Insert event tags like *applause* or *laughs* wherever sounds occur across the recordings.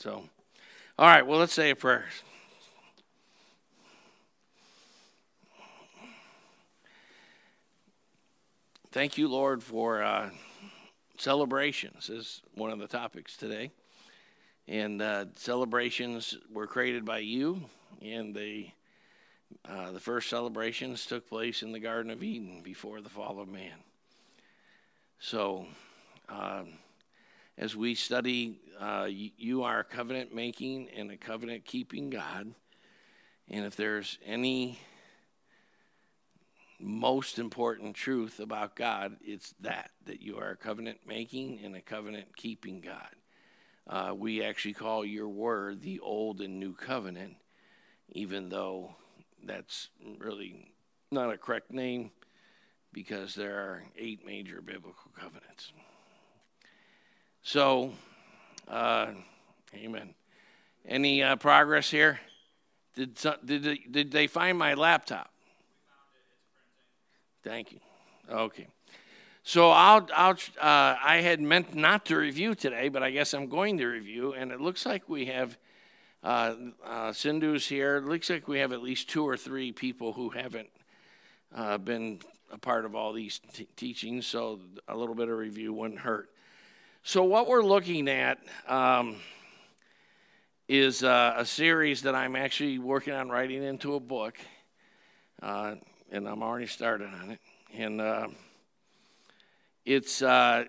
So, all right, well, let's say a prayer. Thank you, Lord, for uh, celebrations, is one of the topics today. And uh, celebrations were created by you, and they, uh, the first celebrations took place in the Garden of Eden before the fall of man. So, um, as we study, uh, you are a covenant making and a covenant keeping God. And if there's any most important truth about God, it's that, that you are a covenant making and a covenant keeping God. Uh, we actually call your word the Old and New Covenant, even though that's really not a correct name because there are eight major biblical covenants. So, uh, amen. Any uh, progress here? Did, did, they, did they find my laptop? Thank you. Okay. So I'll, I'll, uh, I had meant not to review today, but I guess I'm going to review. And it looks like we have uh, uh, Sindhu's here. It looks like we have at least two or three people who haven't uh, been a part of all these t- teachings. So a little bit of review wouldn't hurt. So what we're looking at um, is uh, a series that I'm actually working on writing into a book. Uh, and I'm already started on it. And uh, it's uh,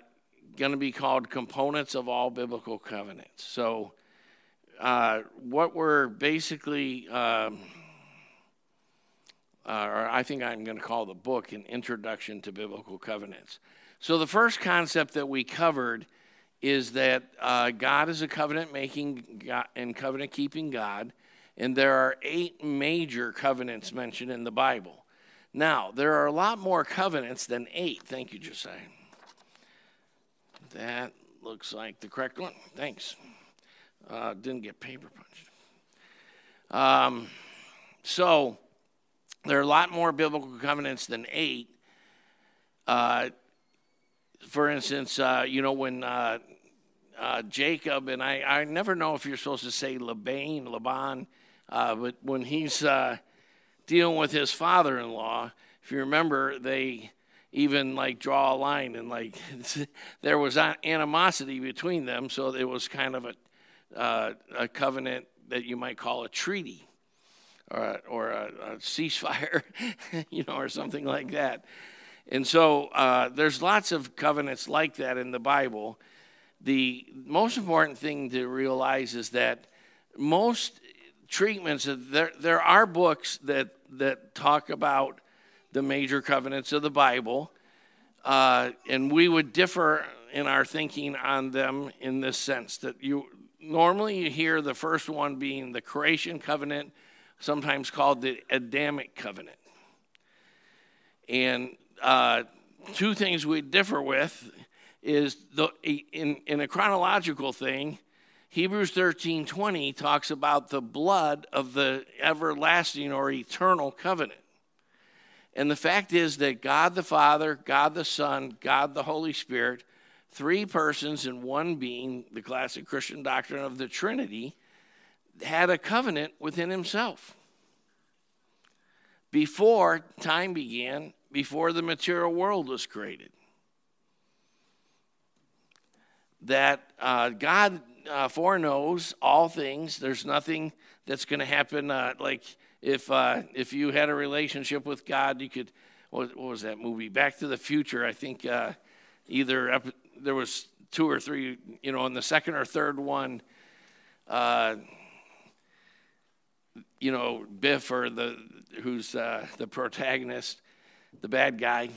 going to be called Components of All Biblical Covenants. So, uh, what we're basically, um, uh, or I think I'm going to call the book an introduction to biblical covenants. So, the first concept that we covered is that uh, God is a covenant making and covenant keeping God, and there are eight major covenants mentioned in the Bible. Now, there are a lot more covenants than eight. Thank you, Josiah. That looks like the correct one. Thanks. Uh, didn't get paper punched. Um, so, there are a lot more biblical covenants than eight. Uh, for instance, uh, you know, when uh, uh, Jacob, and I, I never know if you're supposed to say Laban, Laban, uh, but when he's dealing with his father-in-law. If you remember, they even like draw a line and like *laughs* there was animosity between them, so it was kind of a uh, a covenant that you might call a treaty or a, or a, a ceasefire, *laughs* you know, or something like that. And so uh, there's lots of covenants like that in the Bible. The most important thing to realize is that most treatments. There, there are books that, that talk about the major covenants of the Bible, uh, and we would differ in our thinking on them in this sense that you normally you hear the first one being the creation covenant, sometimes called the Adamic covenant. And uh, two things we differ with is the in, in a chronological thing Hebrews 13:20 talks about the blood of the everlasting or eternal covenant. And the fact is that God the Father, God the Son, God the Holy Spirit, three persons in one being, the classic Christian doctrine of the Trinity, had a covenant within himself. Before time began, before the material world was created. That uh, God uh, foreknows all things. There's nothing that's going to happen. Uh, like if uh, if you had a relationship with God, you could. What, what was that movie? Back to the Future. I think uh, either there was two or three. You know, in the second or third one, uh, you know, Biff or the who's the protagonist, the bad guy.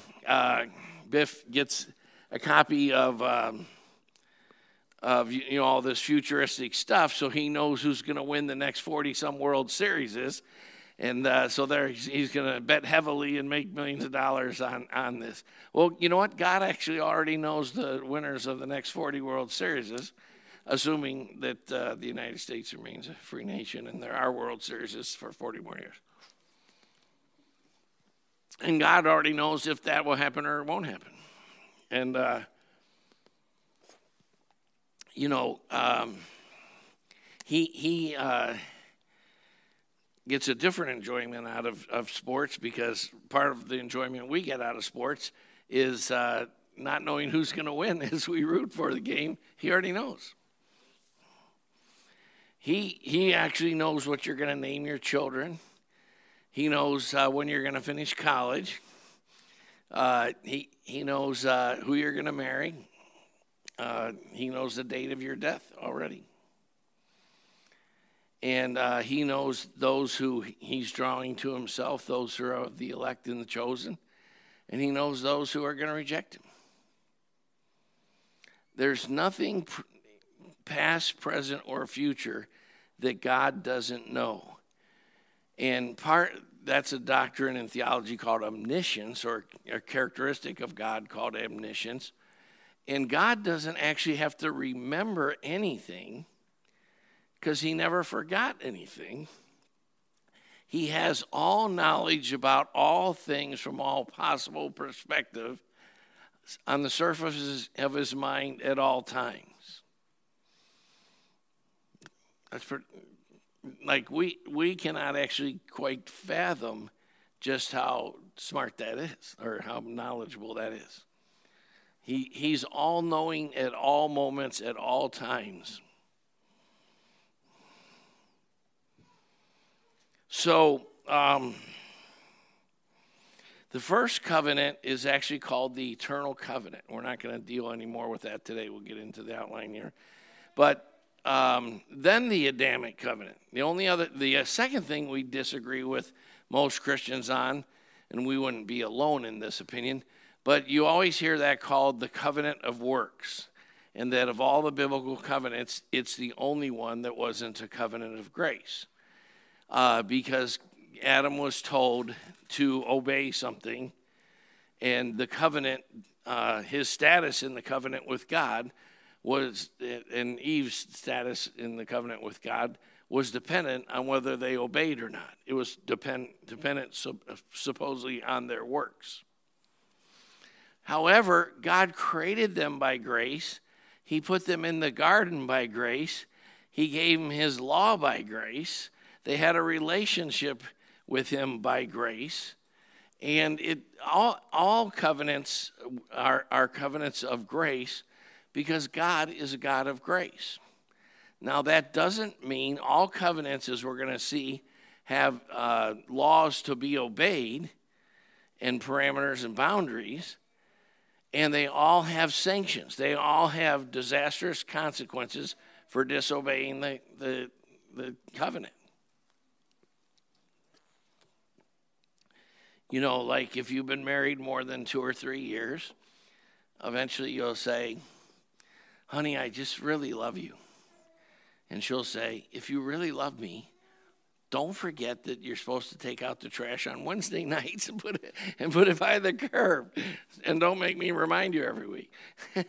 Biff gets a copy of. Um, of you know all this futuristic stuff, so he knows who's going to win the next 40 some World Series is. And uh, so there, he's, he's going to bet heavily and make millions of dollars on, on this. Well, you know what? God actually already knows the winners of the next 40 World Series, assuming that uh, the United States remains a free nation and there are World Series for 40 more years. And God already knows if that will happen or it won't happen. And uh, you know, um, he he uh, gets a different enjoyment out of, of sports because part of the enjoyment we get out of sports is uh, not knowing who's going to win *laughs* as we root for the game. He already knows. He, he actually knows what you're going to name your children. He knows uh, when you're going to finish college. Uh, he, he knows uh, who you're going to marry. Uh, he knows the date of your death already. And uh, he knows those who he's drawing to himself, those who are the elect and the chosen. And he knows those who are going to reject him. There's nothing past, present, or future that God doesn't know. And part that's a doctrine in theology called omniscience or a characteristic of God called omniscience. And God doesn't actually have to remember anything because he never forgot anything. He has all knowledge about all things from all possible perspective on the surface of his mind at all times. That's for, like we we cannot actually quite fathom just how smart that is or how knowledgeable that is. He he's all knowing at all moments at all times. So um, the first covenant is actually called the eternal covenant. We're not going to deal anymore with that today. We'll get into the outline here. But um, then the Adamic covenant. The only other, the uh, second thing we disagree with most Christians on, and we wouldn't be alone in this opinion, but you always hear that called the covenant of works. And that of all the biblical covenants, it's the only one that wasn't a covenant of grace. Uh, because Adam was told to obey something, and the covenant, uh, his status in the covenant with God, was, and Eve's status in the covenant with God was dependent on whether they obeyed or not. It was depend, dependent supposedly on their works. However, God created them by grace. He put them in the garden by grace. He gave them His law by grace. They had a relationship with Him by grace. And it, all, all covenants are, are covenants of grace because God is a God of grace. Now, that doesn't mean all covenants, as we're going to see, have uh, laws to be obeyed and parameters and boundaries, and they all have sanctions. They all have disastrous consequences for disobeying the, the, the covenant. You know, like if you've been married more than two or three years, eventually you'll say, honey, I just really love you. And she'll say, if you really love me, don't forget that you're supposed to take out the trash on Wednesday *laughs* nights and put it and put it by the curb. And don't make me remind you every week. *laughs*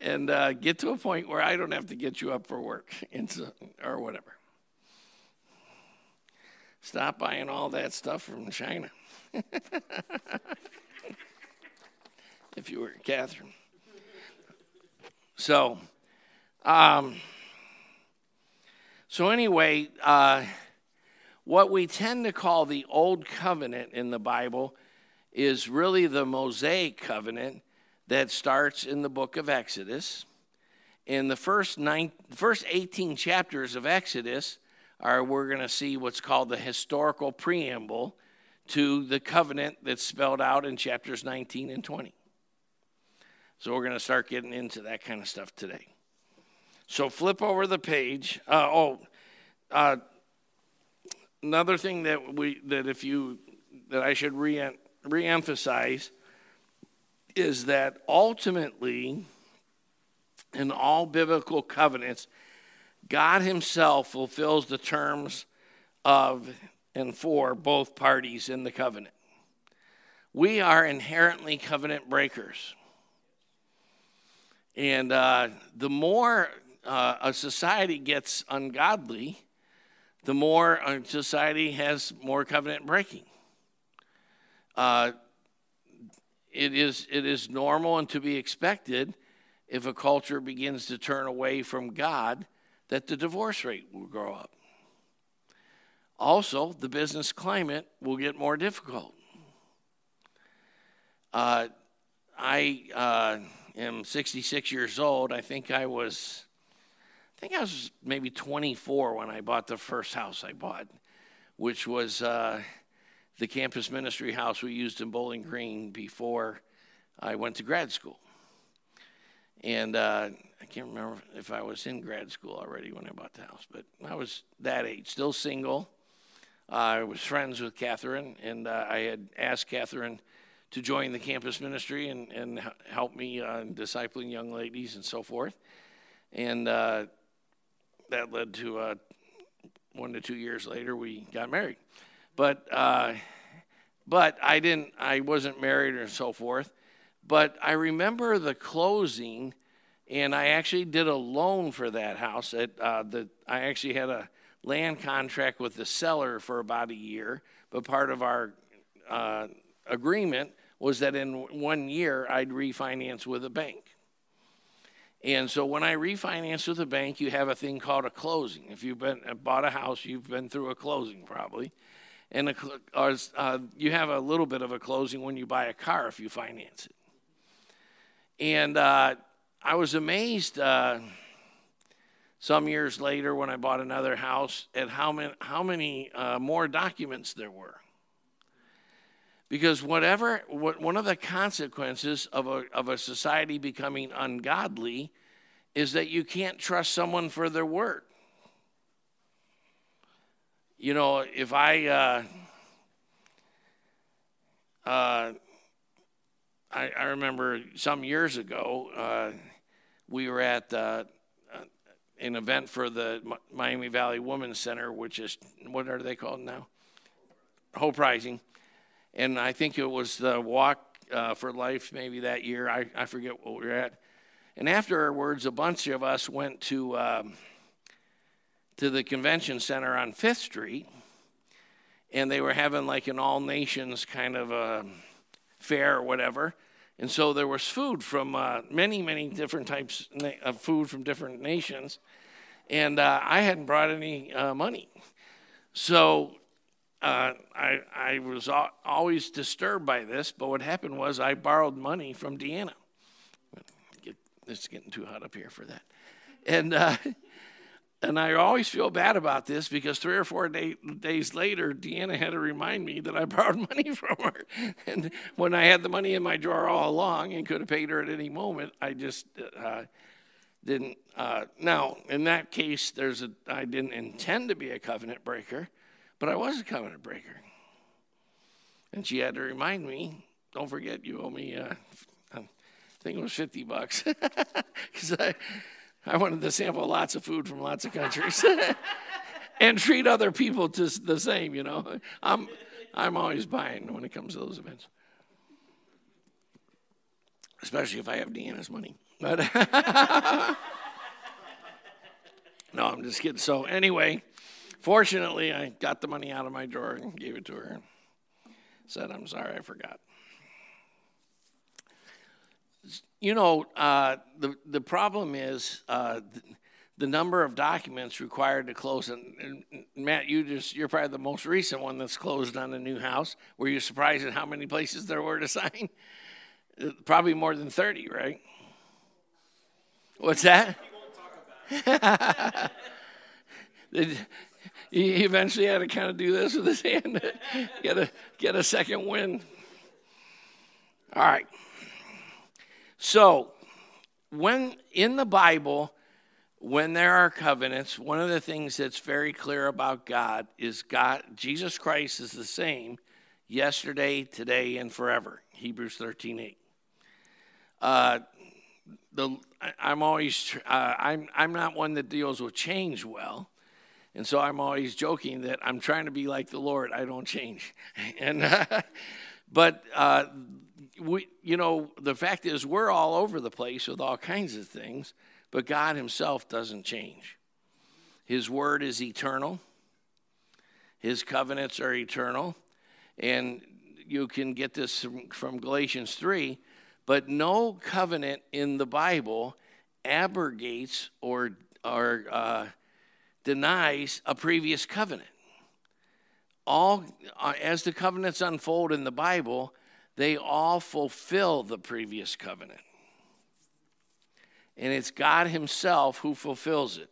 and uh, get to a point where I don't have to get you up for work or whatever. Stop buying all that stuff from China. *laughs* if you were Catherine. So, um, so anyway, uh, what we tend to call the Old Covenant in the Bible is really the Mosaic covenant that starts in the book of Exodus. In the first, nine, first 18 chapters of Exodus, are we're going to see what's called the historical preamble to the covenant that's spelled out in chapters 19 and 20. So we're going to start getting into that kind of stuff today. So flip over the page. Uh, oh, uh, another thing that we that if you that I should re reemphasize is that ultimately, in all biblical covenants, God Himself fulfills the terms of and for both parties in the covenant. We are inherently covenant breakers. And uh, the more uh, a society gets ungodly, the more a society has more covenant breaking. Uh, it is it is normal and to be expected if a culture begins to turn away from God, that the divorce rate will grow up. Also, the business climate will get more difficult. Uh, I uh, am 66 years old. I think I was, I think I was maybe 24 when I bought the first house I bought, which was uh, the campus ministry house we used in Bowling Green before I went to grad school. And uh, I can't remember if I was in grad school already when I bought the house, but I was that age, still single. I was friends with Catherine, and uh, I had asked Catherine to join the campus ministry and, and help me uh, discipling young ladies and so forth. And uh, that led to uh, one to two years later, we got married. But, uh, but I didn't, I wasn't married and so forth. But I remember the closing, and I actually did a loan for that house. At, uh, the, I actually had a land contract with the seller for about a year, but part of our uh, agreement was that in one year I'd refinance with a bank. And so when I refinance with a bank, you have a thing called a closing. If you've been uh, bought a house, you've been through a closing probably, and a, or, uh, you have a little bit of a closing when you buy a car if you finance it. And uh, I was amazed. Uh, some years later when I bought another house at how many, how many uh, more documents there were. Because whatever, what, one of the consequences of a, of a society becoming ungodly is that you can't trust someone for their word. You know, if I, uh, uh, I, I, remember some years ago, uh, we were at uh, an event for the Miami Valley Women's Center, which is what are they called now? Hope Rising, and I think it was the Walk uh, for Life maybe that year. I, I forget what we were at. And afterwards, a bunch of us went to um, to the convention center on Fifth Street, and they were having like an all nations kind of a fair or whatever. And so there was food from uh, many, many different types of food from different nations. And uh, I hadn't brought any uh, money. So uh, I, I was always disturbed by this. But what happened was I borrowed money from Deanna. It's getting too hot up here for that. And uh, *laughs* and I always feel bad about this because three or four day, days later, Deanna had to remind me that I *laughs* borrowed money from her. And when I had the money in my drawer all along and could have paid her at any moment, I just uh, didn't. Uh, now, in that case, there's a. I didn't intend to be a covenant breaker, but I was a covenant breaker. And she had to remind me, "Don't forget, you owe me." Uh, I think it was fifty bucks *laughs* because I I wanted to sample lots of food from lots of countries *laughs* and treat other people to the same, you know. I'm, I'm always buying when it comes to those events, especially if I have Deanna's money. But *laughs* no, I'm just kidding. So, anyway, fortunately, I got the money out of my drawer and gave it to her and said, I'm sorry, I forgot. You know, uh, the, the problem is uh, the, the, number of documents required to close. And, and, Matt, you just, you're probably the most recent one that's closed on a new house. Were you surprised at how many places there were to *laughs* sign? Probably more than 30, right? What's that? *laughs* he eventually had to kind of do this with his hand, get a get a second wind. All right. So, when in the Bible, when there are covenants, one of the things that's very clear about God is God, Jesus Christ is the same yesterday, today, and forever. Hebrews 13 8. Uh, the, I, am always, uh, I'm, I'm not one that deals with change well. And so I'm always joking that I'm trying to be like the Lord. I don't change. *laughs* And, uh, *laughs* but uh, we, you know, the fact is, we're all over the place with all kinds of things, but God Himself doesn't change. His word is eternal, His covenants are eternal. And you can get this from, Galatians 3. But no covenant in the Bible abrogates or, or uh, denies a previous covenant. All, uh, as the covenants unfold in the Bible, they all fulfill the previous covenant. And it's God Himself who fulfills it.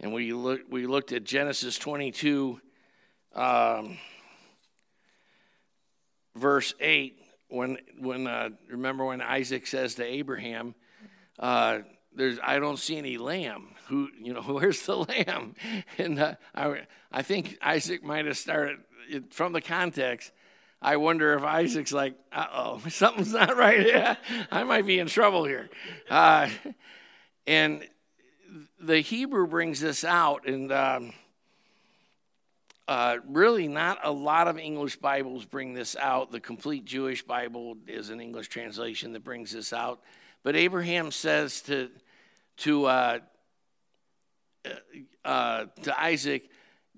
And we, look, we looked at Genesis 22, um, verse 8 when when uh, remember when Isaac says to Abraham, uh, "There's I don't see any lamb. Who you know *laughs* where's the lamb?" *laughs* And uh, I I think Isaac might have started from the context. I wonder if Isaac's like, "Uh oh, *laughs* something's not right. Yeah, I might be in trouble here." Uh, and the Hebrew brings this out, and. Um, uh, really, not a lot of English Bibles bring this out. The Complete Jewish Bible is an English translation that brings this out. But Abraham says to, to, uh, uh, to Isaac,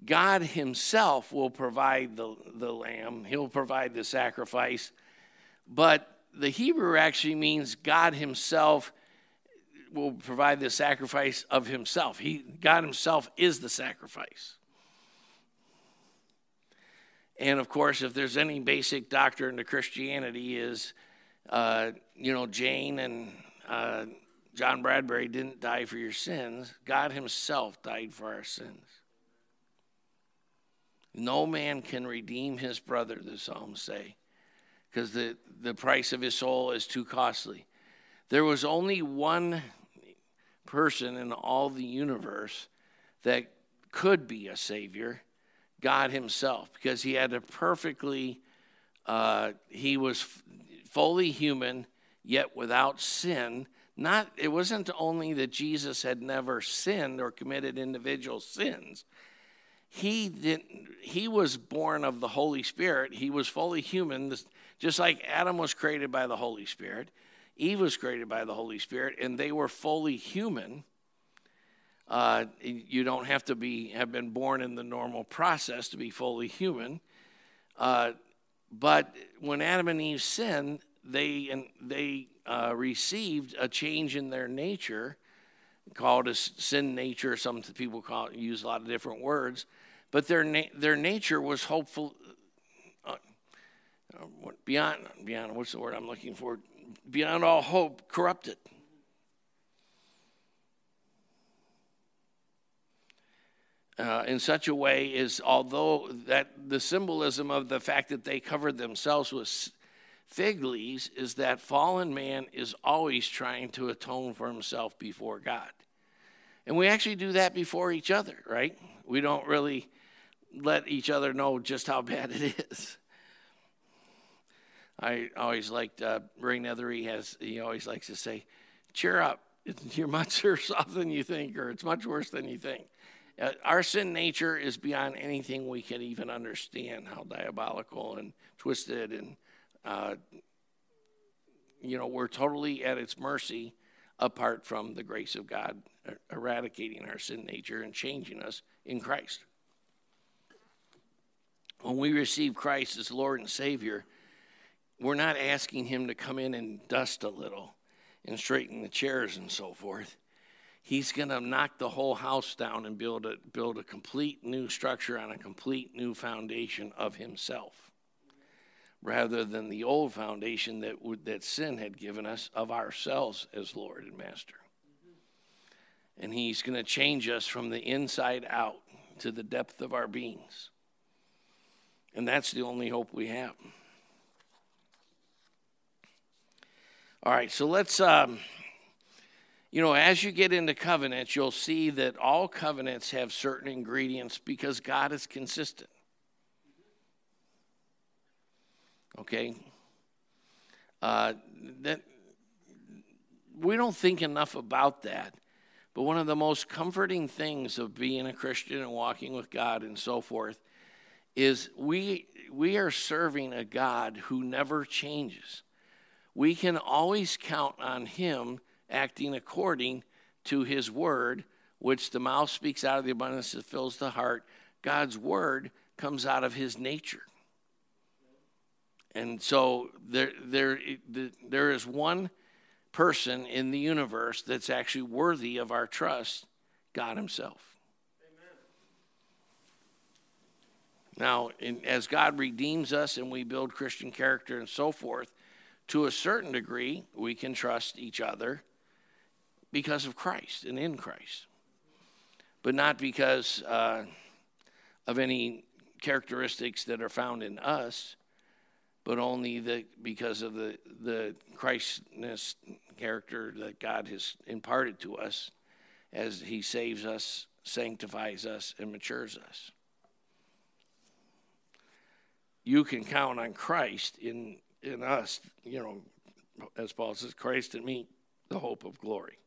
God Himself will provide the, the lamb, He'll provide the sacrifice. But the Hebrew actually means God Himself will provide the sacrifice of Himself. He, God Himself is the sacrifice. And of course, if there's any basic doctrine to Christianity, is uh, you know Jane and uh, John Bradbury didn't die for your sins. God Himself died for our sins. No man can redeem his brother, the Psalms say, because the, the price of his soul is too costly. There was only one person in all the universe that could be a savior, God Himself because He had a perfectly, uh, He was fully human yet without sin. Not it wasn't only that Jesus had never sinned or committed individual sins. He didn't. He was born of the Holy Spirit. He was fully human, just like Adam was created by the Holy Spirit. Eve was created by the Holy Spirit, and they were fully human uh, you don't have to be have been born in the normal process to be fully human. Uh, but when Adam and Eve sinned, they and they uh, received a change in their nature, called a sin nature. Some people call it, use a lot of different words, but their na- their nature was hopeful. Uh, beyond beyond what's the word I'm looking for? Beyond all hope, corrupted. uh, in such a way is although that the symbolism of the fact that they covered themselves with fig leaves is that fallen man is always trying to atone for himself before God. And we actually do that before each other, right? We don't really let each other know just how *laughs* bad it is. I always liked uh, Ray Nethery has he always likes to say, "Cheer up, *laughs* you're much worse off than you think, or it's much worse than you think." Uh, our sin nature is beyond anything we can even understand how diabolical and twisted and uh, you know we're totally at its mercy apart from the grace of god er, eradicating our sin nature and changing us in christ. When we receive christ as lord and savior we're not asking him to come in and dust a little and straighten the chairs and so forth. He's going to knock the whole house down and build a, build a complete new structure on a complete new foundation of himself rather than the old foundation that, would, that sin had given us of ourselves as Lord and Master. And he's going to change us from the inside out to the depth of our beings. And that's the only hope we have. All right, so let's. Um, you know, as you get into covenants, you'll see that all covenants have certain ingredients because God is consistent. Okay? Uh, that we don't think enough about that. But one of the most comforting things of being a Christian and walking with God and so forth is we we are serving a God who never changes. We can always count on him acting according to his word, which the mouth speaks out of the abundance that fills the heart. God's word comes out of his nature. And so there, there, there is one person in the universe that's actually worthy of our trust God Himself. Now, in, as God redeems us and we build Christian character and so forth, to a certain degree, we can trust each other because of Christ and in Christ, but not because uh, of any characteristics that are found in us, but only the, because of the, the Christness character that God has imparted to us as He saves us, sanctifies us, and matures us. You can count on Christ in, in us, you know, as Paul says, Christ in me, the hope of glory.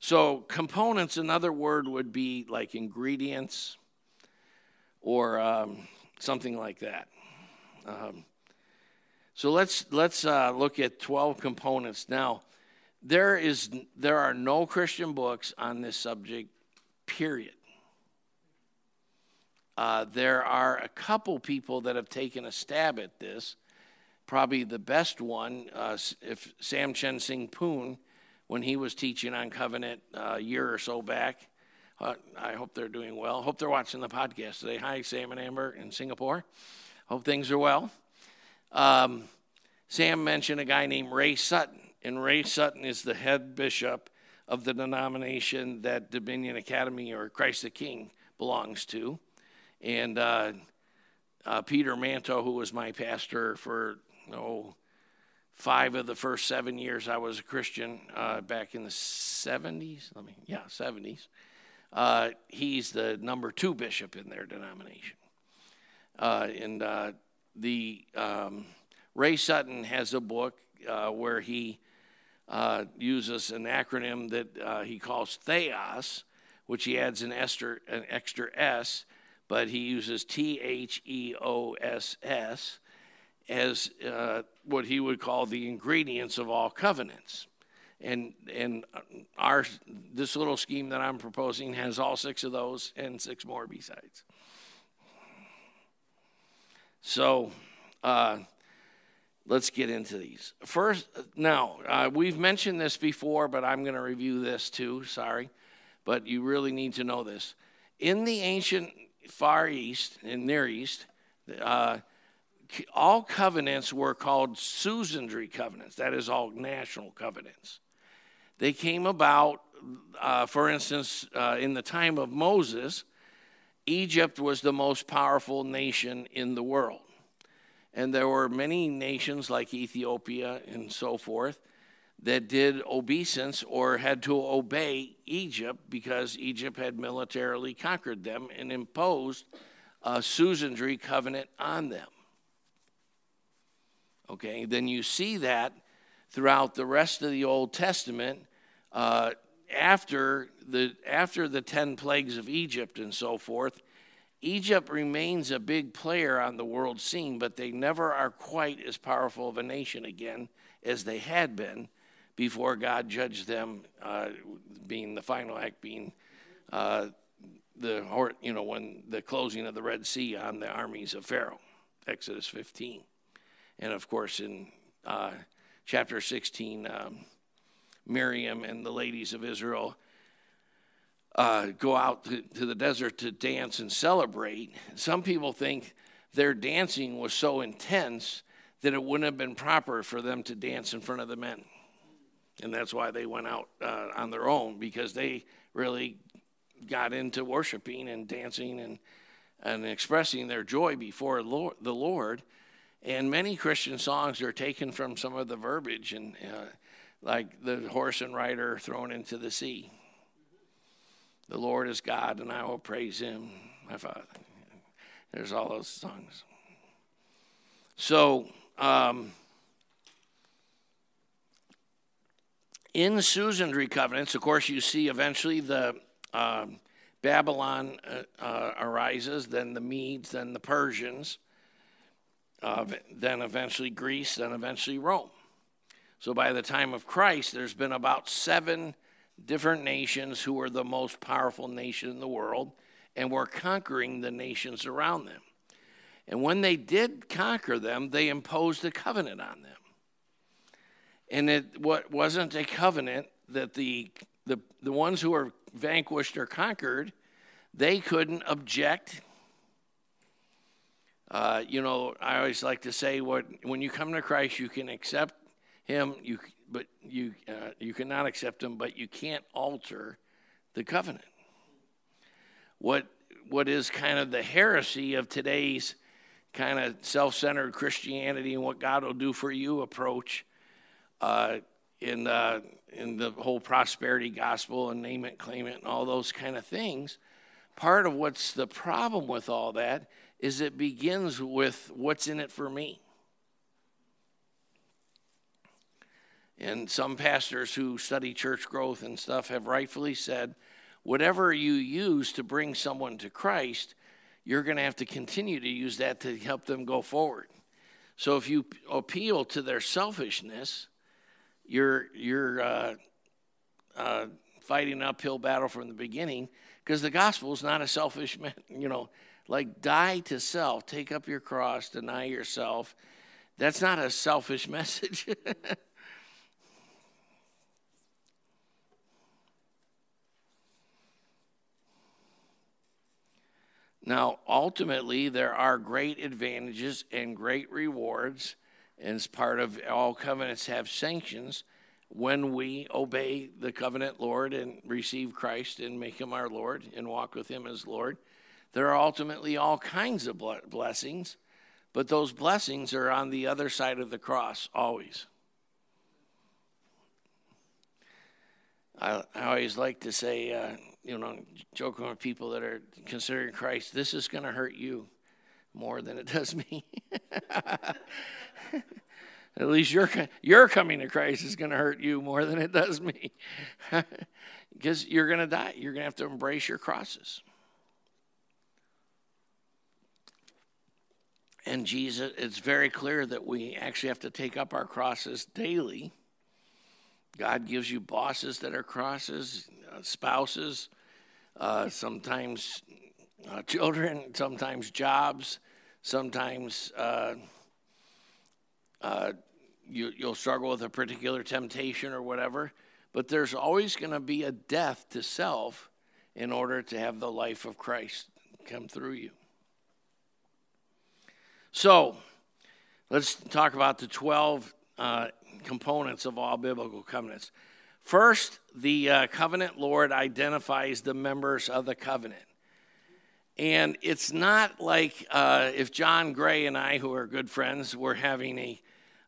So, components, another word would be like ingredients or um, something like that. Um, so let's let's uh, look at 12 components now. There is there are no Christian books on this subject. Period. Uh, there are a couple people that have taken a stab at this. Probably the best one, uh, if Sam Chen Sing Poon, when he was teaching on covenant uh, a year or so back. Uh, I hope they're doing well. Hope they're watching the podcast today. Hi, Sam and Amber in Singapore. Hope things are well. Um, Sam mentioned a guy named Ray Sutton, and Ray Sutton is the head bishop of the denomination that Dominion Academy or Christ the King belongs to. And uh, uh, Peter Manto, who was my pastor for oh, five of the first seven years I was a Christian uh, back in the 70s. Let me, yeah, 70s. Uh, he's the number two bishop in their denomination. Uh, and uh, the um, Ray Sutton has a book uh, where he uh, uses an acronym that he calls Theos, which he adds an, ester, an extra S but he uses T H E O S S as uh, what he would call the ingredients of all covenants. And, and our, this little scheme that I'm proposing has all six of those and six more besides. So uh, let's get into these. First, now, uh, we've mentioned this before, but I'm going to review this too. Sorry. But you really need to know this. In the ancient Far East and Near East, uh, all covenants were called suzerainty covenants. That is, all national covenants. They came about, uh, for instance, uh, in the time of Moses, Egypt was the most powerful nation in the world. And there were many nations like Ethiopia and so forth that did obeisance or had to obey Egypt because Egypt had militarily conquered them and imposed a suzerainty covenant on them. Okay, then you see that throughout the rest of the Old Testament. Uh, after the after the ten plagues of Egypt and so forth, Egypt remains a big player on the world scene, but they never are quite as powerful of a nation again as they had been before God judged them, uh, being the final act being uh, the you know when the closing of the Red Sea on the armies of Pharaoh, Exodus 15, and of course in uh, chapter 16, um, Miriam and the ladies of Israel. Uh, go out to, to the desert to dance and celebrate. Some people think their dancing was so intense that it wouldn't have been proper for them to dance in front of the men and that's why they went out uh, on their own because they really got into worshiping and dancing and and expressing their joy before the Lord. And many Christian songs are taken from some of the verbiage and uh, like the horse and rider thrown into the sea. The Lord is God, and I will praise Him, my Father. There's all those songs. So. Um, in Suzerainty covenants, of course, you see eventually the uh, Babylon uh, uh, arises, then the Medes, then the Persians, uh, then eventually Greece, then eventually Rome. So by the time of Christ, there's been about seven different nations who are the most powerful nation in the world, and we're conquering the nations around them. And when they did conquer them, they imposed a covenant on them. And it what wasn't a covenant that the, the, the ones who were vanquished or conquered, they couldn't object. Uh, you know, I always like to say, what when you come to Christ, you can accept Him, you but you uh, you cannot accept Him, but you can't alter the covenant. What what is kind of the heresy of today's kind of self-centered Christianity and what God will do for you approach uh, in uh, in the whole prosperity gospel and name it, claim it, and all those kind of things. Part of what's the problem with all that is it begins with what's in it for me. And some pastors who study church growth and stuff have rightfully said, whatever you use to bring someone to Christ, you're going to have to continue to use that to help them go forward. So if you appeal to their selfishness, you're you're uh, uh, fighting an uphill battle from the beginning because the gospel is not a selfish, *laughs* you know, like die to self, take up your cross, deny yourself. That's not a selfish *laughs* message. Now, ultimately, there are great advantages and great rewards, as part of all covenants have sanctions when we obey the covenant Lord and receive Christ and make him our Lord and walk with him as Lord. There are ultimately all kinds of blessings, but those blessings are on the other side of the cross always. I, I always like to say, uh, you know, joking with people that are considering Christ, this is going to hurt you more than it *laughs* does me. *laughs* At least your, your coming to Christ is going to hurt you more than it does me. *laughs* because you're going to die. You're going to have to embrace your crosses. And Jesus, it's very clear that we actually have to take up our crosses daily. God gives you bosses that are crosses, uh, spouses, uh, sometimes uh, children, sometimes jobs, sometimes uh, uh, you, you'll struggle with a particular temptation or whatever. But there's always going to be a death to self in order to have the life of Christ come through you. So, let's talk about the 12 uh, components of all biblical covenants. First, the uh, covenant Lord identifies the members of the covenant. And it's not like uh, if John Gray and I, who are good friends, were having a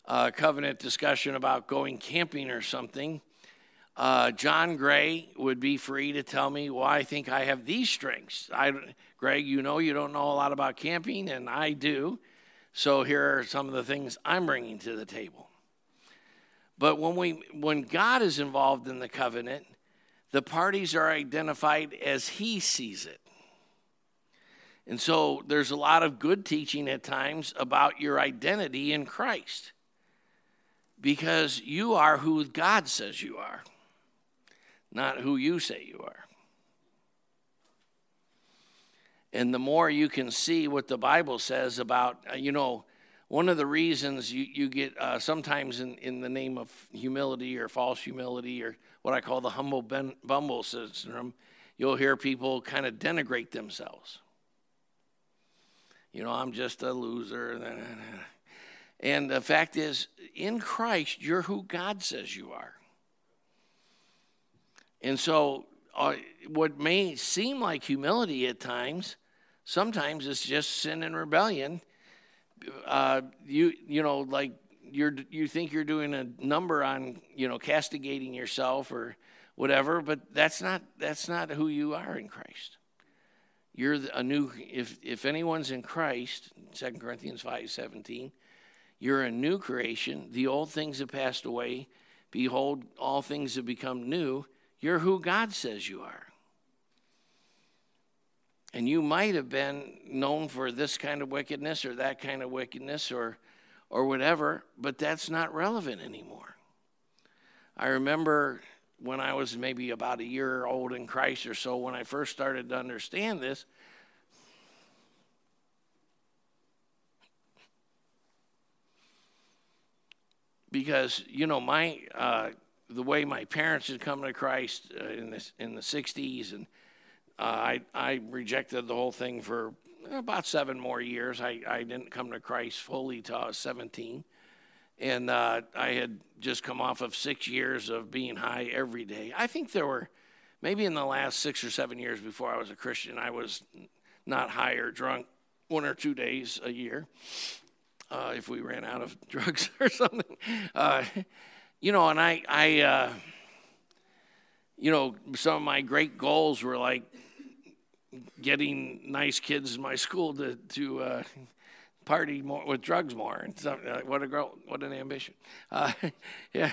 uh, covenant discussion about going camping or something. Uh, John Gray would be free to tell me, well, I think I have these strengths. I, Greg, you know you don't know a lot about camping, and I do. So here are some of the things I'm bringing to the table. But when, we, when God is involved in the covenant, the parties are identified as He sees it. And so there's a lot of good teaching at times about your identity in Christ because you are who God says you are, not who you say you are. And the more you can see what the Bible says about, uh, you know, one of the reasons you, you get uh, sometimes in, in the name of humility or false humility or what I call the humble ben, bumble syndrome, you'll hear people kind of denigrate themselves. You know, I'm just a loser. And the fact is, in Christ, you're who God says you are. And so, uh, what may seem like humility at times, sometimes it's just sin and rebellion uh, you you know like you're you think you're doing a number on you know castigating yourself or whatever, but that's not that's not who you are in Christ. You're a new if if anyone's in Christ, 2 Corinthians 5:17, you're a new creation. The old things have passed away. Behold, all things have become new. You're who God says you are. And you might have been known for this kind of wickedness or that kind of wickedness or, or whatever, but that's not relevant anymore. I remember when I was maybe about a year old in Christ or so, when I first started to understand this, because you know my uh, the way my parents had come to Christ uh, in the in the 60s and uh, I I rejected the whole thing for about seven more years. I I didn't come to Christ fully till I was 17, and uh, I had just come off of six years of being high every day. I think there were maybe in the last six or seven years before I was a Christian, I was not high or drunk one or two days a year uh, if we ran out of *laughs* drugs or something. Uh, you know, and I, I, uh, you know, some of my great goals were like getting nice kids in my school to to uh, party more with drugs more and something. Like, what a girl, what an ambition. Uh, *laughs* yeah,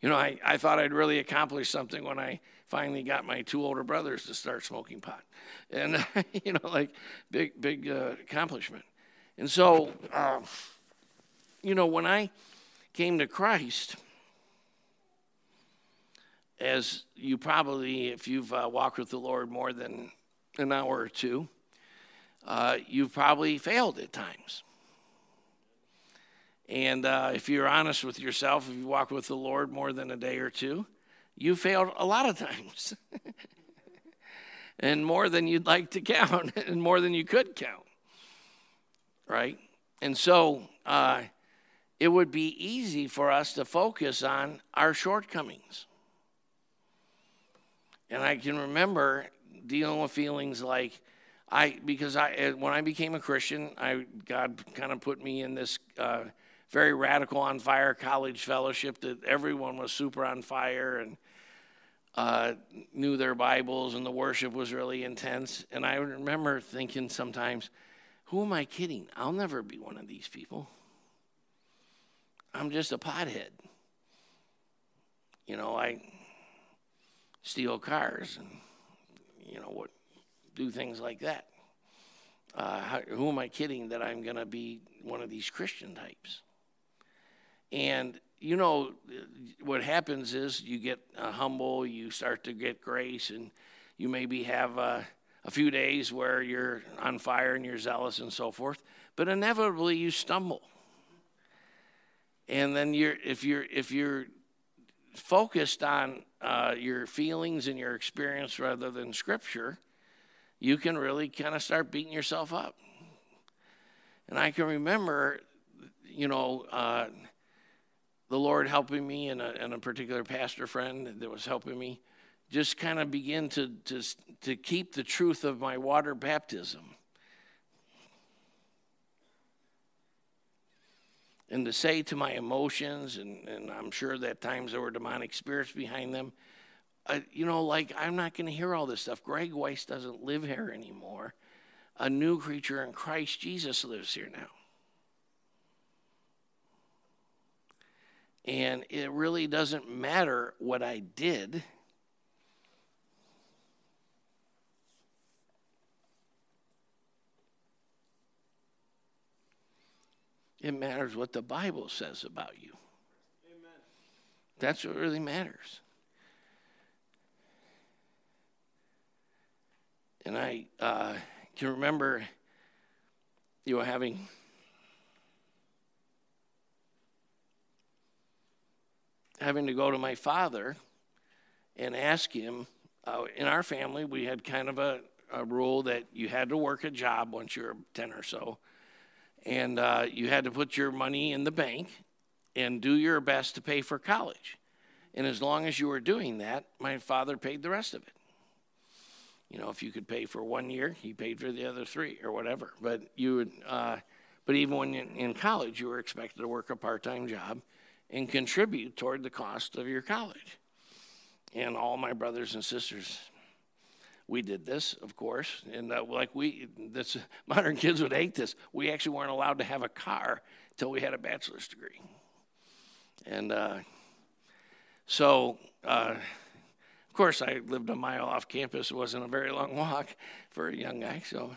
you know, I, I thought I'd really accomplished something when I finally got my two older brothers to start smoking pot, and *laughs* you know, like big big uh, accomplishment. And so, uh, you know, when I came to Christ, as you probably, if you've uh, walked with the Lord more than an hour or two, uh, you've probably failed at times. And uh, if you're honest with yourself, if you walk with the Lord more than a day or two, you failed a lot of times. *laughs* and more than you'd like to count, *laughs* and more than you could count. Right? And so uh, it would be easy for us to focus on our shortcomings. And I can remember dealing with feelings like, I because I when I became a Christian, I God kind of put me in this uh, very radical on fire college fellowship that everyone was super on fire and uh, knew their Bibles and the worship was really intense. And I remember thinking sometimes, who am I kidding? I'll never be one of these people. I'm just a pothead. You know, I steal cars and, you know, what, do things like that. Uh, how, who am I kidding that I'm going to be one of these Christian types? And you know, what happens is you get uh, humble, you start to get grace, and you maybe have uh, a few days where you're on fire and you're zealous and so forth, but inevitably you stumble. And then you're, if you're, if you're focused on uh, your feelings and your experience rather than Scripture, you can really kind of start beating yourself up. And I can remember, you know uh, the Lord helping me and a, and a particular pastor friend that was helping me just kind of begin to, to, to keep the truth of my water baptism. And to say to my emotions, and, and I'm sure that times there were demonic spirits behind them, you know, like I'm not going to hear all this stuff. Greg Weiss doesn't live here anymore. A new creature in Christ Jesus lives here now. And it really doesn't matter what I did. It matters what the Bible says about you. Amen. That's what really matters. And I uh, can remember you know having having to go to my father and ask him. Uh, in our family, we had kind of a, a, rule that you had to work a job once you were 10 or so, and uh, you had to put your money in the bank and do your best to pay for college. And as long as you were doing that, my father paid the rest of it. You know, if you could pay for one year, he paid for the other three or whatever. But you would, uh, but even when in college, you were expected to work a part-time job and contribute toward the cost of your college. And all my brothers and sisters, we did this, of course, and uh, like we, this *laughs* modern kids would hate this. We actually weren't allowed to have a car until we had a bachelor's degree, and uh, so. Uh, of course, I lived a mile off campus. It wasn't a very long *laughs* walk for a young guy. So,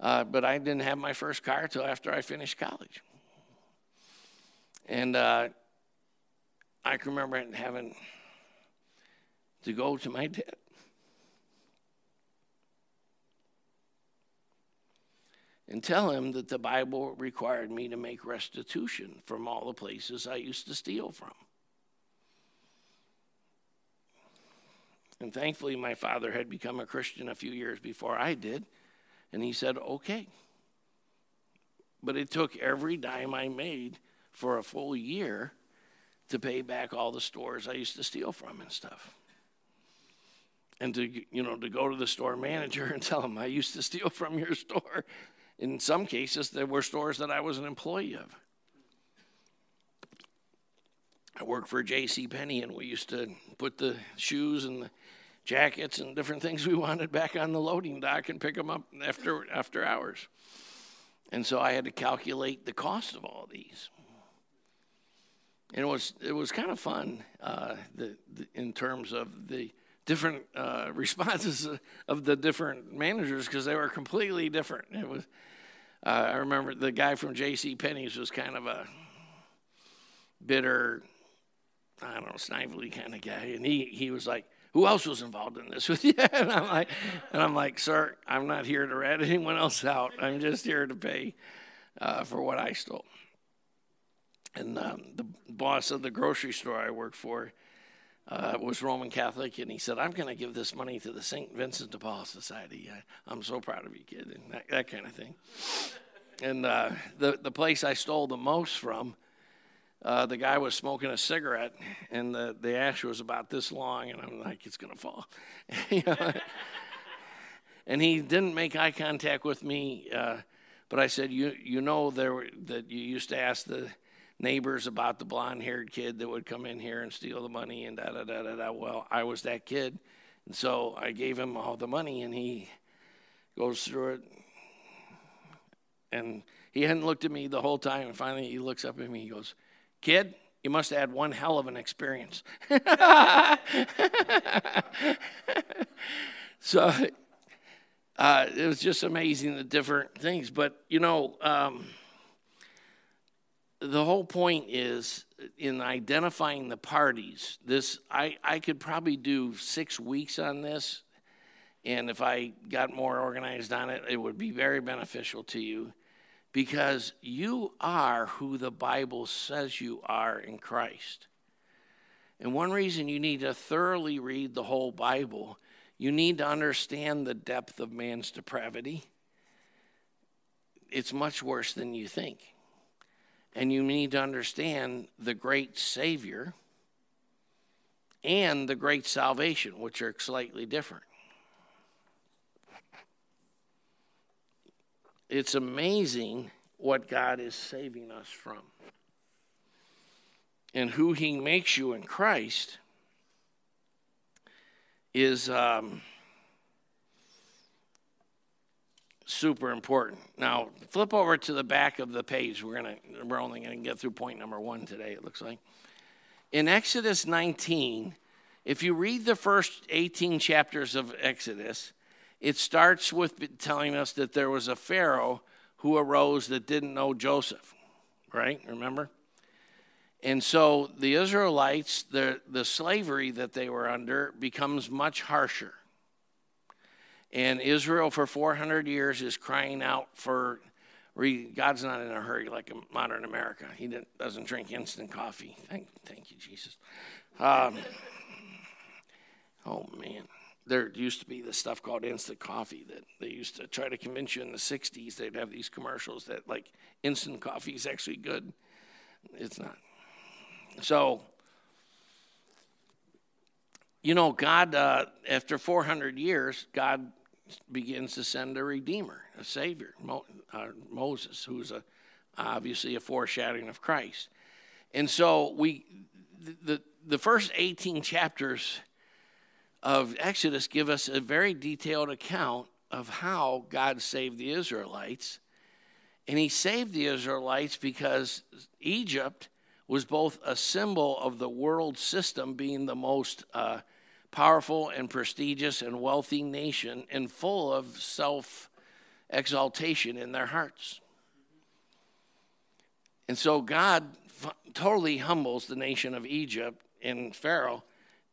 uh, but I didn't have my first car until after I finished college. And uh, I can remember having to go to my dad and tell him that the Bible required me to make restitution from all the places I used to steal from. And thankfully, my father had become a Christian a few years before I did, and he said, okay. But it took every dime I made for a full year to pay back all the stores I used to steal from and stuff. And to you know to go to the store manager *laughs* and tell him I used to steal from your store. In some cases, there were stores that I was an employee of. I worked for J.C. Penney, and we used to put the shoes and the jackets and different things we wanted back on the loading dock and pick them up after after hours. And so I had to calculate the cost of all these. And it was it was kind of fun uh, the, the, in terms of the different uh, *laughs* responses of the different managers because they were completely different. It was uh, I remember the guy from J.C. Penney's was kind of a bitter, I don't know, snively kind of guy, and he he was like, "Who else was involved in this with you?" *laughs* and I'm like, and I'm like, "Sir, I'm not here to rat *laughs* anyone else out. I'm just here to pay uh, for what I stole." And um, the boss of the grocery store I worked for uh, was Roman Catholic, and he said, "I'm going to give this money to the St. Vincent de Paul Society. I, am so proud of you, kid," and that, that kind of thing. And uh, the the place I stole the most from, uh, the guy was smoking a cigarette, and the the ash was about this long, and I'm like, "It's going to fall," *laughs* and he didn't make eye contact with me. Uh, but I said, "You you know there that you used to ask the." Neighbors about the blonde haired kid that would come in here and steal the money and da da da da da. Well, I was that kid. And so I gave him all the money and he goes through it. And he hadn't looked at me the whole time. And finally he looks up at me. He goes, Kid, you must have had one hell of an experience. *laughs* so uh, it was just amazing the different things. But, you know, um, the whole point is uh, in identifying the parties. This I, I could probably do six weeks on this, and if I got more organized on it, it would be very beneficial to you because you are who the Bible says you are in Christ. And one reason you need to thoroughly read the whole Bible, you need to understand the depth of man's depravity. It's much worse than you think. And you need to understand the great Savior and the great salvation, which are slightly different. It's amazing what God is saving us from. And who He makes you in Christ is. Um, super important. Now, flip over to the back of the page. We're gonna we're only gonna get through point number one today. It looks like in Exodus 19. If you read the first 18 chapters of Exodus, it starts with telling us that there was a Pharaoh who arose that didn't know Joseph, right? Remember? And so the Israelites, the, the slavery that they were under becomes much harsher. And Israel for 400 years is crying out for God's not in a hurry like a modern America. He doesn't drink instant coffee. Thank, thank you, Jesus. Um, oh, man. There used to be this stuff called instant coffee that they used to try to convince you in the 60s. They'd have these commercials that, like, instant coffee is actually good. It's not. So, you know, God, uh, after 400 years, God begins to send a redeemer, a savior, Mo, uh, Moses, who's a, obviously a foreshadowing of Christ. And so we, the, the first 18 chapters of Exodus give us a very detailed account of how God saved the Israelites. And he saved the Israelites because Egypt was both a symbol of the world system being the most uh, powerful and prestigious and wealthy nation and full of self exaltation in their hearts. And so God totally humbles the nation of Egypt and Pharaoh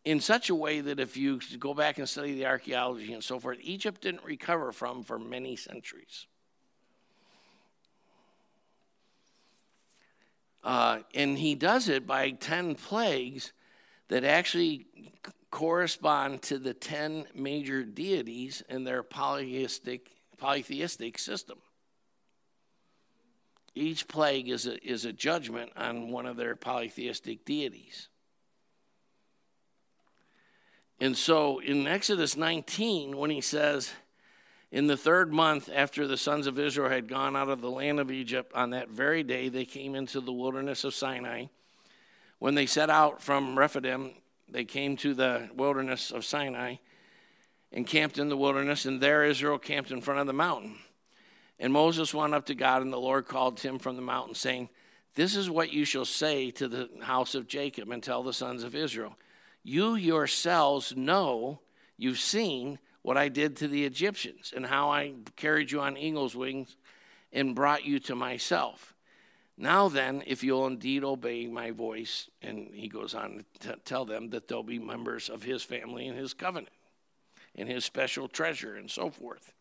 in such a way that if you go back and study the archaeology and so forth, Egypt didn't recover from for many centuries. Uh, and he does it by 10 plagues that actually correspond to the 10 major deities in their polytheistic, polytheistic system. Each plague is a, is a judgment on one of their polytheistic deities. And so in Exodus 19, when he says, In the third month after the sons of Israel had gone out of the land of Egypt, on that very day they came into the wilderness of Sinai. When they set out from Rephidim, they came to the wilderness of Sinai and camped in the wilderness, and there Israel camped in front of the mountain. And Moses went up to God, and the Lord called him from the mountain, saying, This is what you shall say to the house of Jacob and tell the sons of Israel. You yourselves know, you've seen what I did to the Egyptians and how I carried you on eagle's wings and brought you to myself. Now then, if you'll indeed obey my voice, and he goes on to tell them that they'll be members of his family and his covenant and his special treasure and so forth.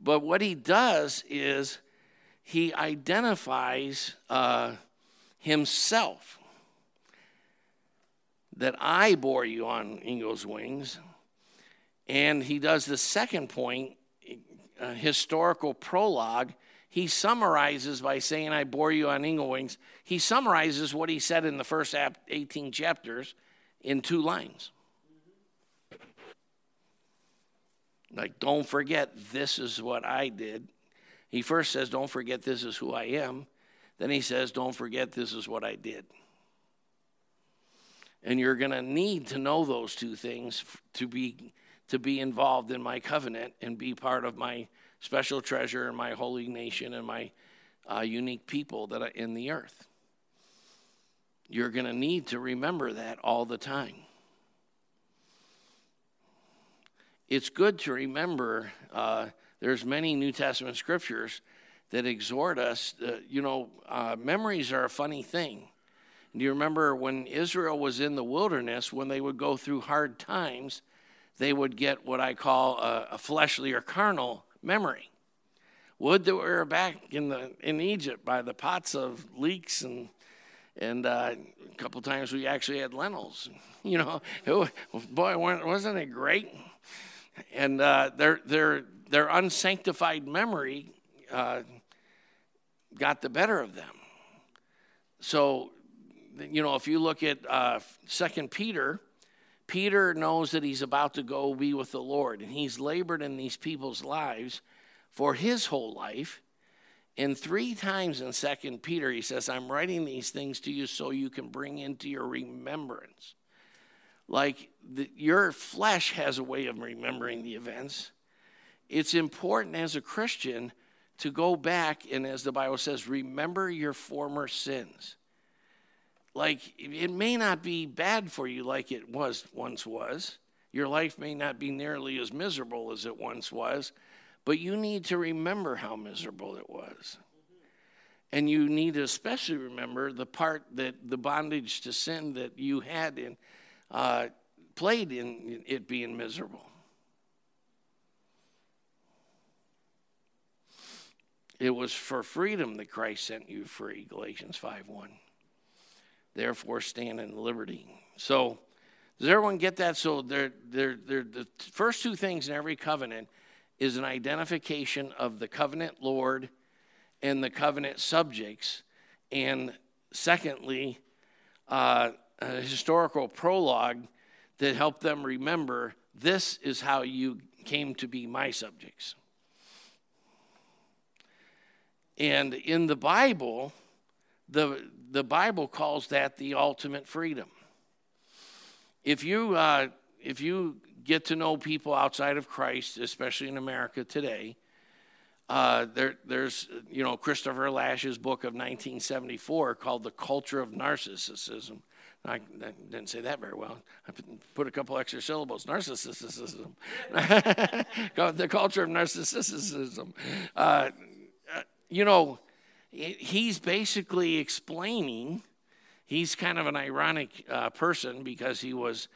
But what he does is he identifies uh, himself that I bore you on eagle's wings. And he does the second point, a historical prologue. He summarizes by saying, I bore you on eagle wings. He summarizes what he said in the first 18 chapters in two lines. Like, don't forget, this is what I did. He first says, Don't forget, this is who I am. Then he says, Don't forget, this is what I did. And you're going to need to know those two things to be, to be involved in my covenant and be part of my special treasure and my holy nation and my uh, unique people that are in the earth. You're going to need to remember that all the time. It's good to remember uh, there's many New Testament scriptures that exhort us. Uh, you know, uh, memories are a funny thing. Do you remember when Israel was in the wilderness, when they would go through hard times, they would get what I call a, a fleshly or carnal memory. Would that we were back in the in Egypt by the pots of leeks and and uh, a couple times we actually had lentils. *laughs* You know, it, boy, wasn't it great? And uh, their their their unsanctified memory uh, got the better of them. So you know, if you look at uh, Second Peter, Peter knows that he's about to go be with the Lord, and he's labored in these people's lives for his whole life. And three times in Second Peter, he says, "I'm writing these things to you so you can bring into your remembrance." Like the, your flesh has a way of remembering the events. It's important as a Christian to go back and, as the Bible says, remember your former sins like it may not be bad for you like it was once was. Your life may not be nearly as miserable as it once was, but you need to remember how miserable it was. And you need to especially remember the part that the bondage to sin that you had in uh, played in it being miserable. It was for freedom that Christ sent you free, Galatians 5 1 therefore stand in liberty. So, does everyone get that? So, they're, they're, they're, the first two things in every covenant is an identification of the covenant Lord and the covenant subjects. And secondly, uh, a historical prologue that helped them remember this is how you came to be my subjects. And in the Bible, the, the Bible calls that the ultimate freedom. If you, uh, if you get to know people outside of Christ, especially in America today, uh, there, there's, you know, Christopher Lasch's book of 1974 called The Culture of Narcissism. I, didn't say that very well. I put a couple extra syllables. Narcissism. *laughs* the culture of narcissism. Uh, uh you know, he's basically explaining, he's kind of an ironic uh, person because he was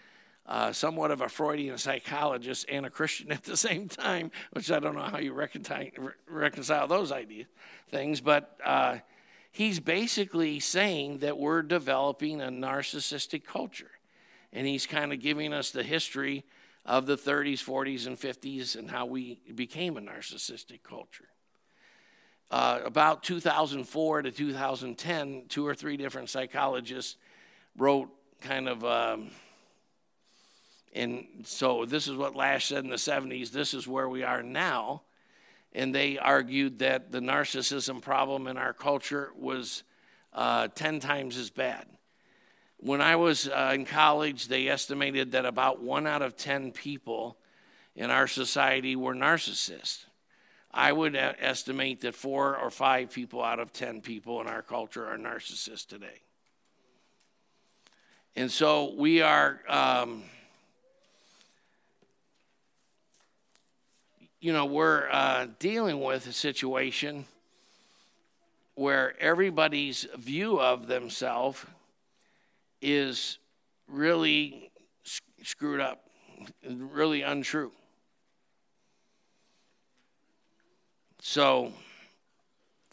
uh, somewhat of a Freudian psychologist and a Christian *laughs* at the same time, which I don't know how you reconcile, reconcile those ideas, things, but uh, he's basically saying that we're developing a narcissistic culture. And he's kind of giving us the history of the 30s, 40s, and 50s and how we became a narcissistic culture. Uh, about 2004 to 2010, two or three different psychologists wrote kind of, um, and so this is what Lasch said in the 70s, this is where we are now. And they argued that the narcissism problem in our culture was uh, 10 times as bad. When I was uh, in college, they estimated that about one out of 10 people in our society were narcissists. I would estimate that four or five people out of 10 people in our culture are narcissists today. And so we are, um, you know, we're uh, dealing with a situation where everybody's view of themselves is really screwed up, really untrue. So,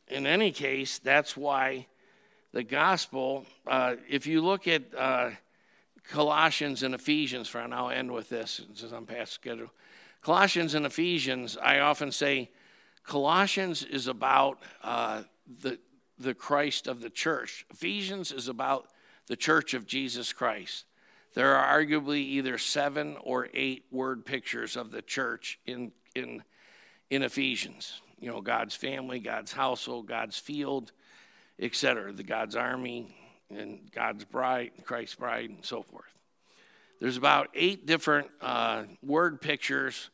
in any case, that's why the gospel, uh, if you look at uh, Colossians and Ephesians, for I'll end with this since I'm past schedule. Colossians and Ephesians, I often say Colossians is about uh, the, the Christ of the church. Ephesians is about the church of Jesus Christ. There are arguably either seven or eight word pictures of the church in, in, in Ephesians you know, God's family, God's household, God's field, etc., the God's army and God's bride, Christ's bride, and so forth. There's about eight different uh, word pictures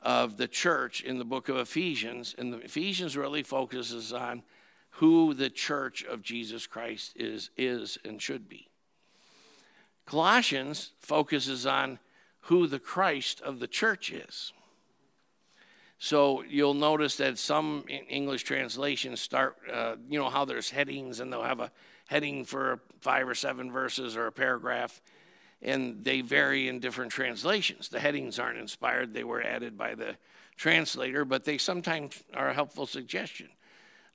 of the church in the book of Ephesians, and the Ephesians really focuses on who the church of Jesus Christ is, is and should be. Colossians focuses on who the Christ of the church is. So you'll notice that some English translations start, uh, you know, how there's headings and they'll have a heading for five or seven verses or a paragraph, and they vary in different translations. The headings aren't inspired, they were added by the translator, but they sometimes are a helpful suggestion.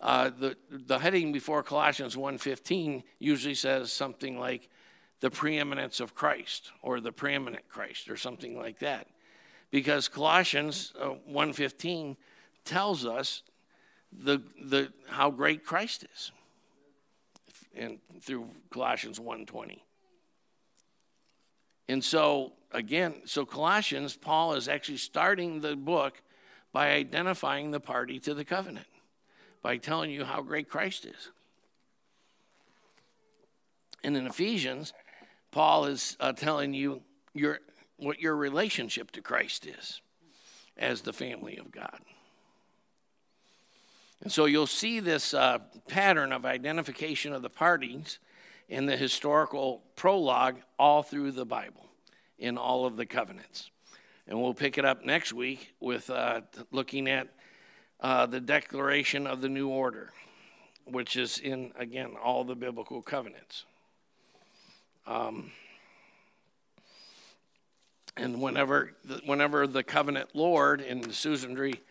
Uh, the, the heading before Colossians 1.15 usually says something like the preeminence of Christ or the preeminent Christ or something like that because Colossians uh, 1:15 tells us the, the, how great Christ is and through Colossians 1:20. And so again, so Colossians, Paul is actually starting the book by identifying the party to the covenant, by telling you how great Christ is. And in Ephesians, Paul is uh, telling you you're what your relationship to Christ is as the family of God. And so you'll see this uh, pattern of identification of the parties in the historical prologue all through the Bible, in all of the covenants. And we'll pick it up next week with uh, looking at uh, the declaration of the new order, which is in, again, all the biblical covenants. Um, and whenever, whenever the covenant Lord in the suzerainty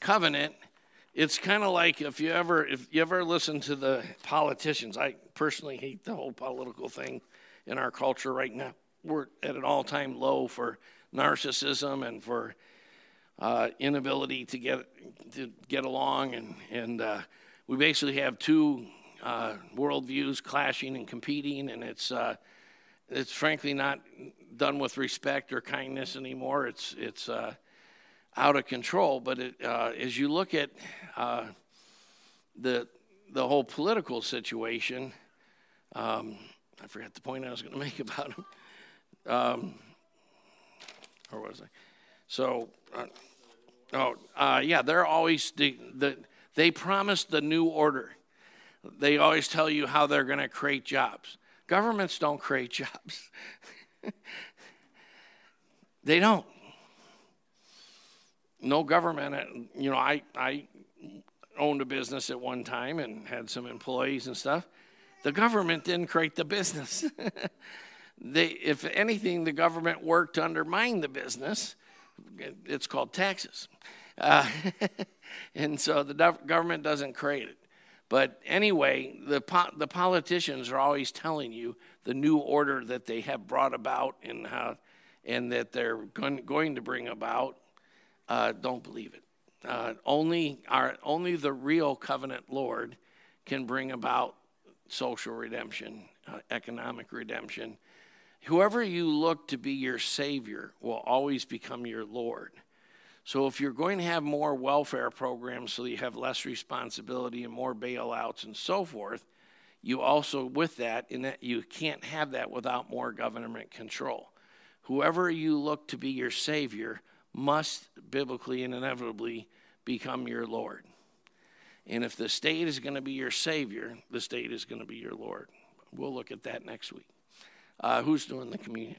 covenant, it's kind of like if you ever if you ever listen to the politicians. I personally hate the whole political thing in our culture right now. We're at an all-time low for narcissism and for uh, inability to get to get along, and and uh, we basically have two uh, worldviews clashing and competing, and it's uh, it's frankly not done with respect or kindness anymore. It's it's uh, out of control. But it, uh, as you look at uh, the the whole political situation, um, I forgot the point I was going *laughs* to make about it. Um, or was I? So, uh, oh uh, yeah, they're always the, the they promise the new order. They always tell you how they're going to create jobs. Governments don't create *laughs* jobs. *laughs* they don't. No government, you know, I, I owned a business at one time and had some employees and stuff. The government didn't create the business. *laughs* they, if anything, the government worked to undermine the business. It's called taxes. Uh, *laughs* and so the government doesn't create it. But anyway, the, po- the politicians are always telling you the new order that they have brought about and, how, and that they're going, going to bring about. Uh, don't believe it. Uh, only, our, only the real covenant Lord can bring about social redemption, uh, economic redemption. Whoever you look to be your Savior will always become your Lord. So if you're going to have more welfare programs so you have less responsibility and more bailouts and so forth, you also with that in that you can't have that without more government control. Whoever you look to be your savior must biblically and inevitably become your Lord. And if the state is going to be your savior, the state is going to be your Lord. We'll look at that next week. Uh, who's doing the communion?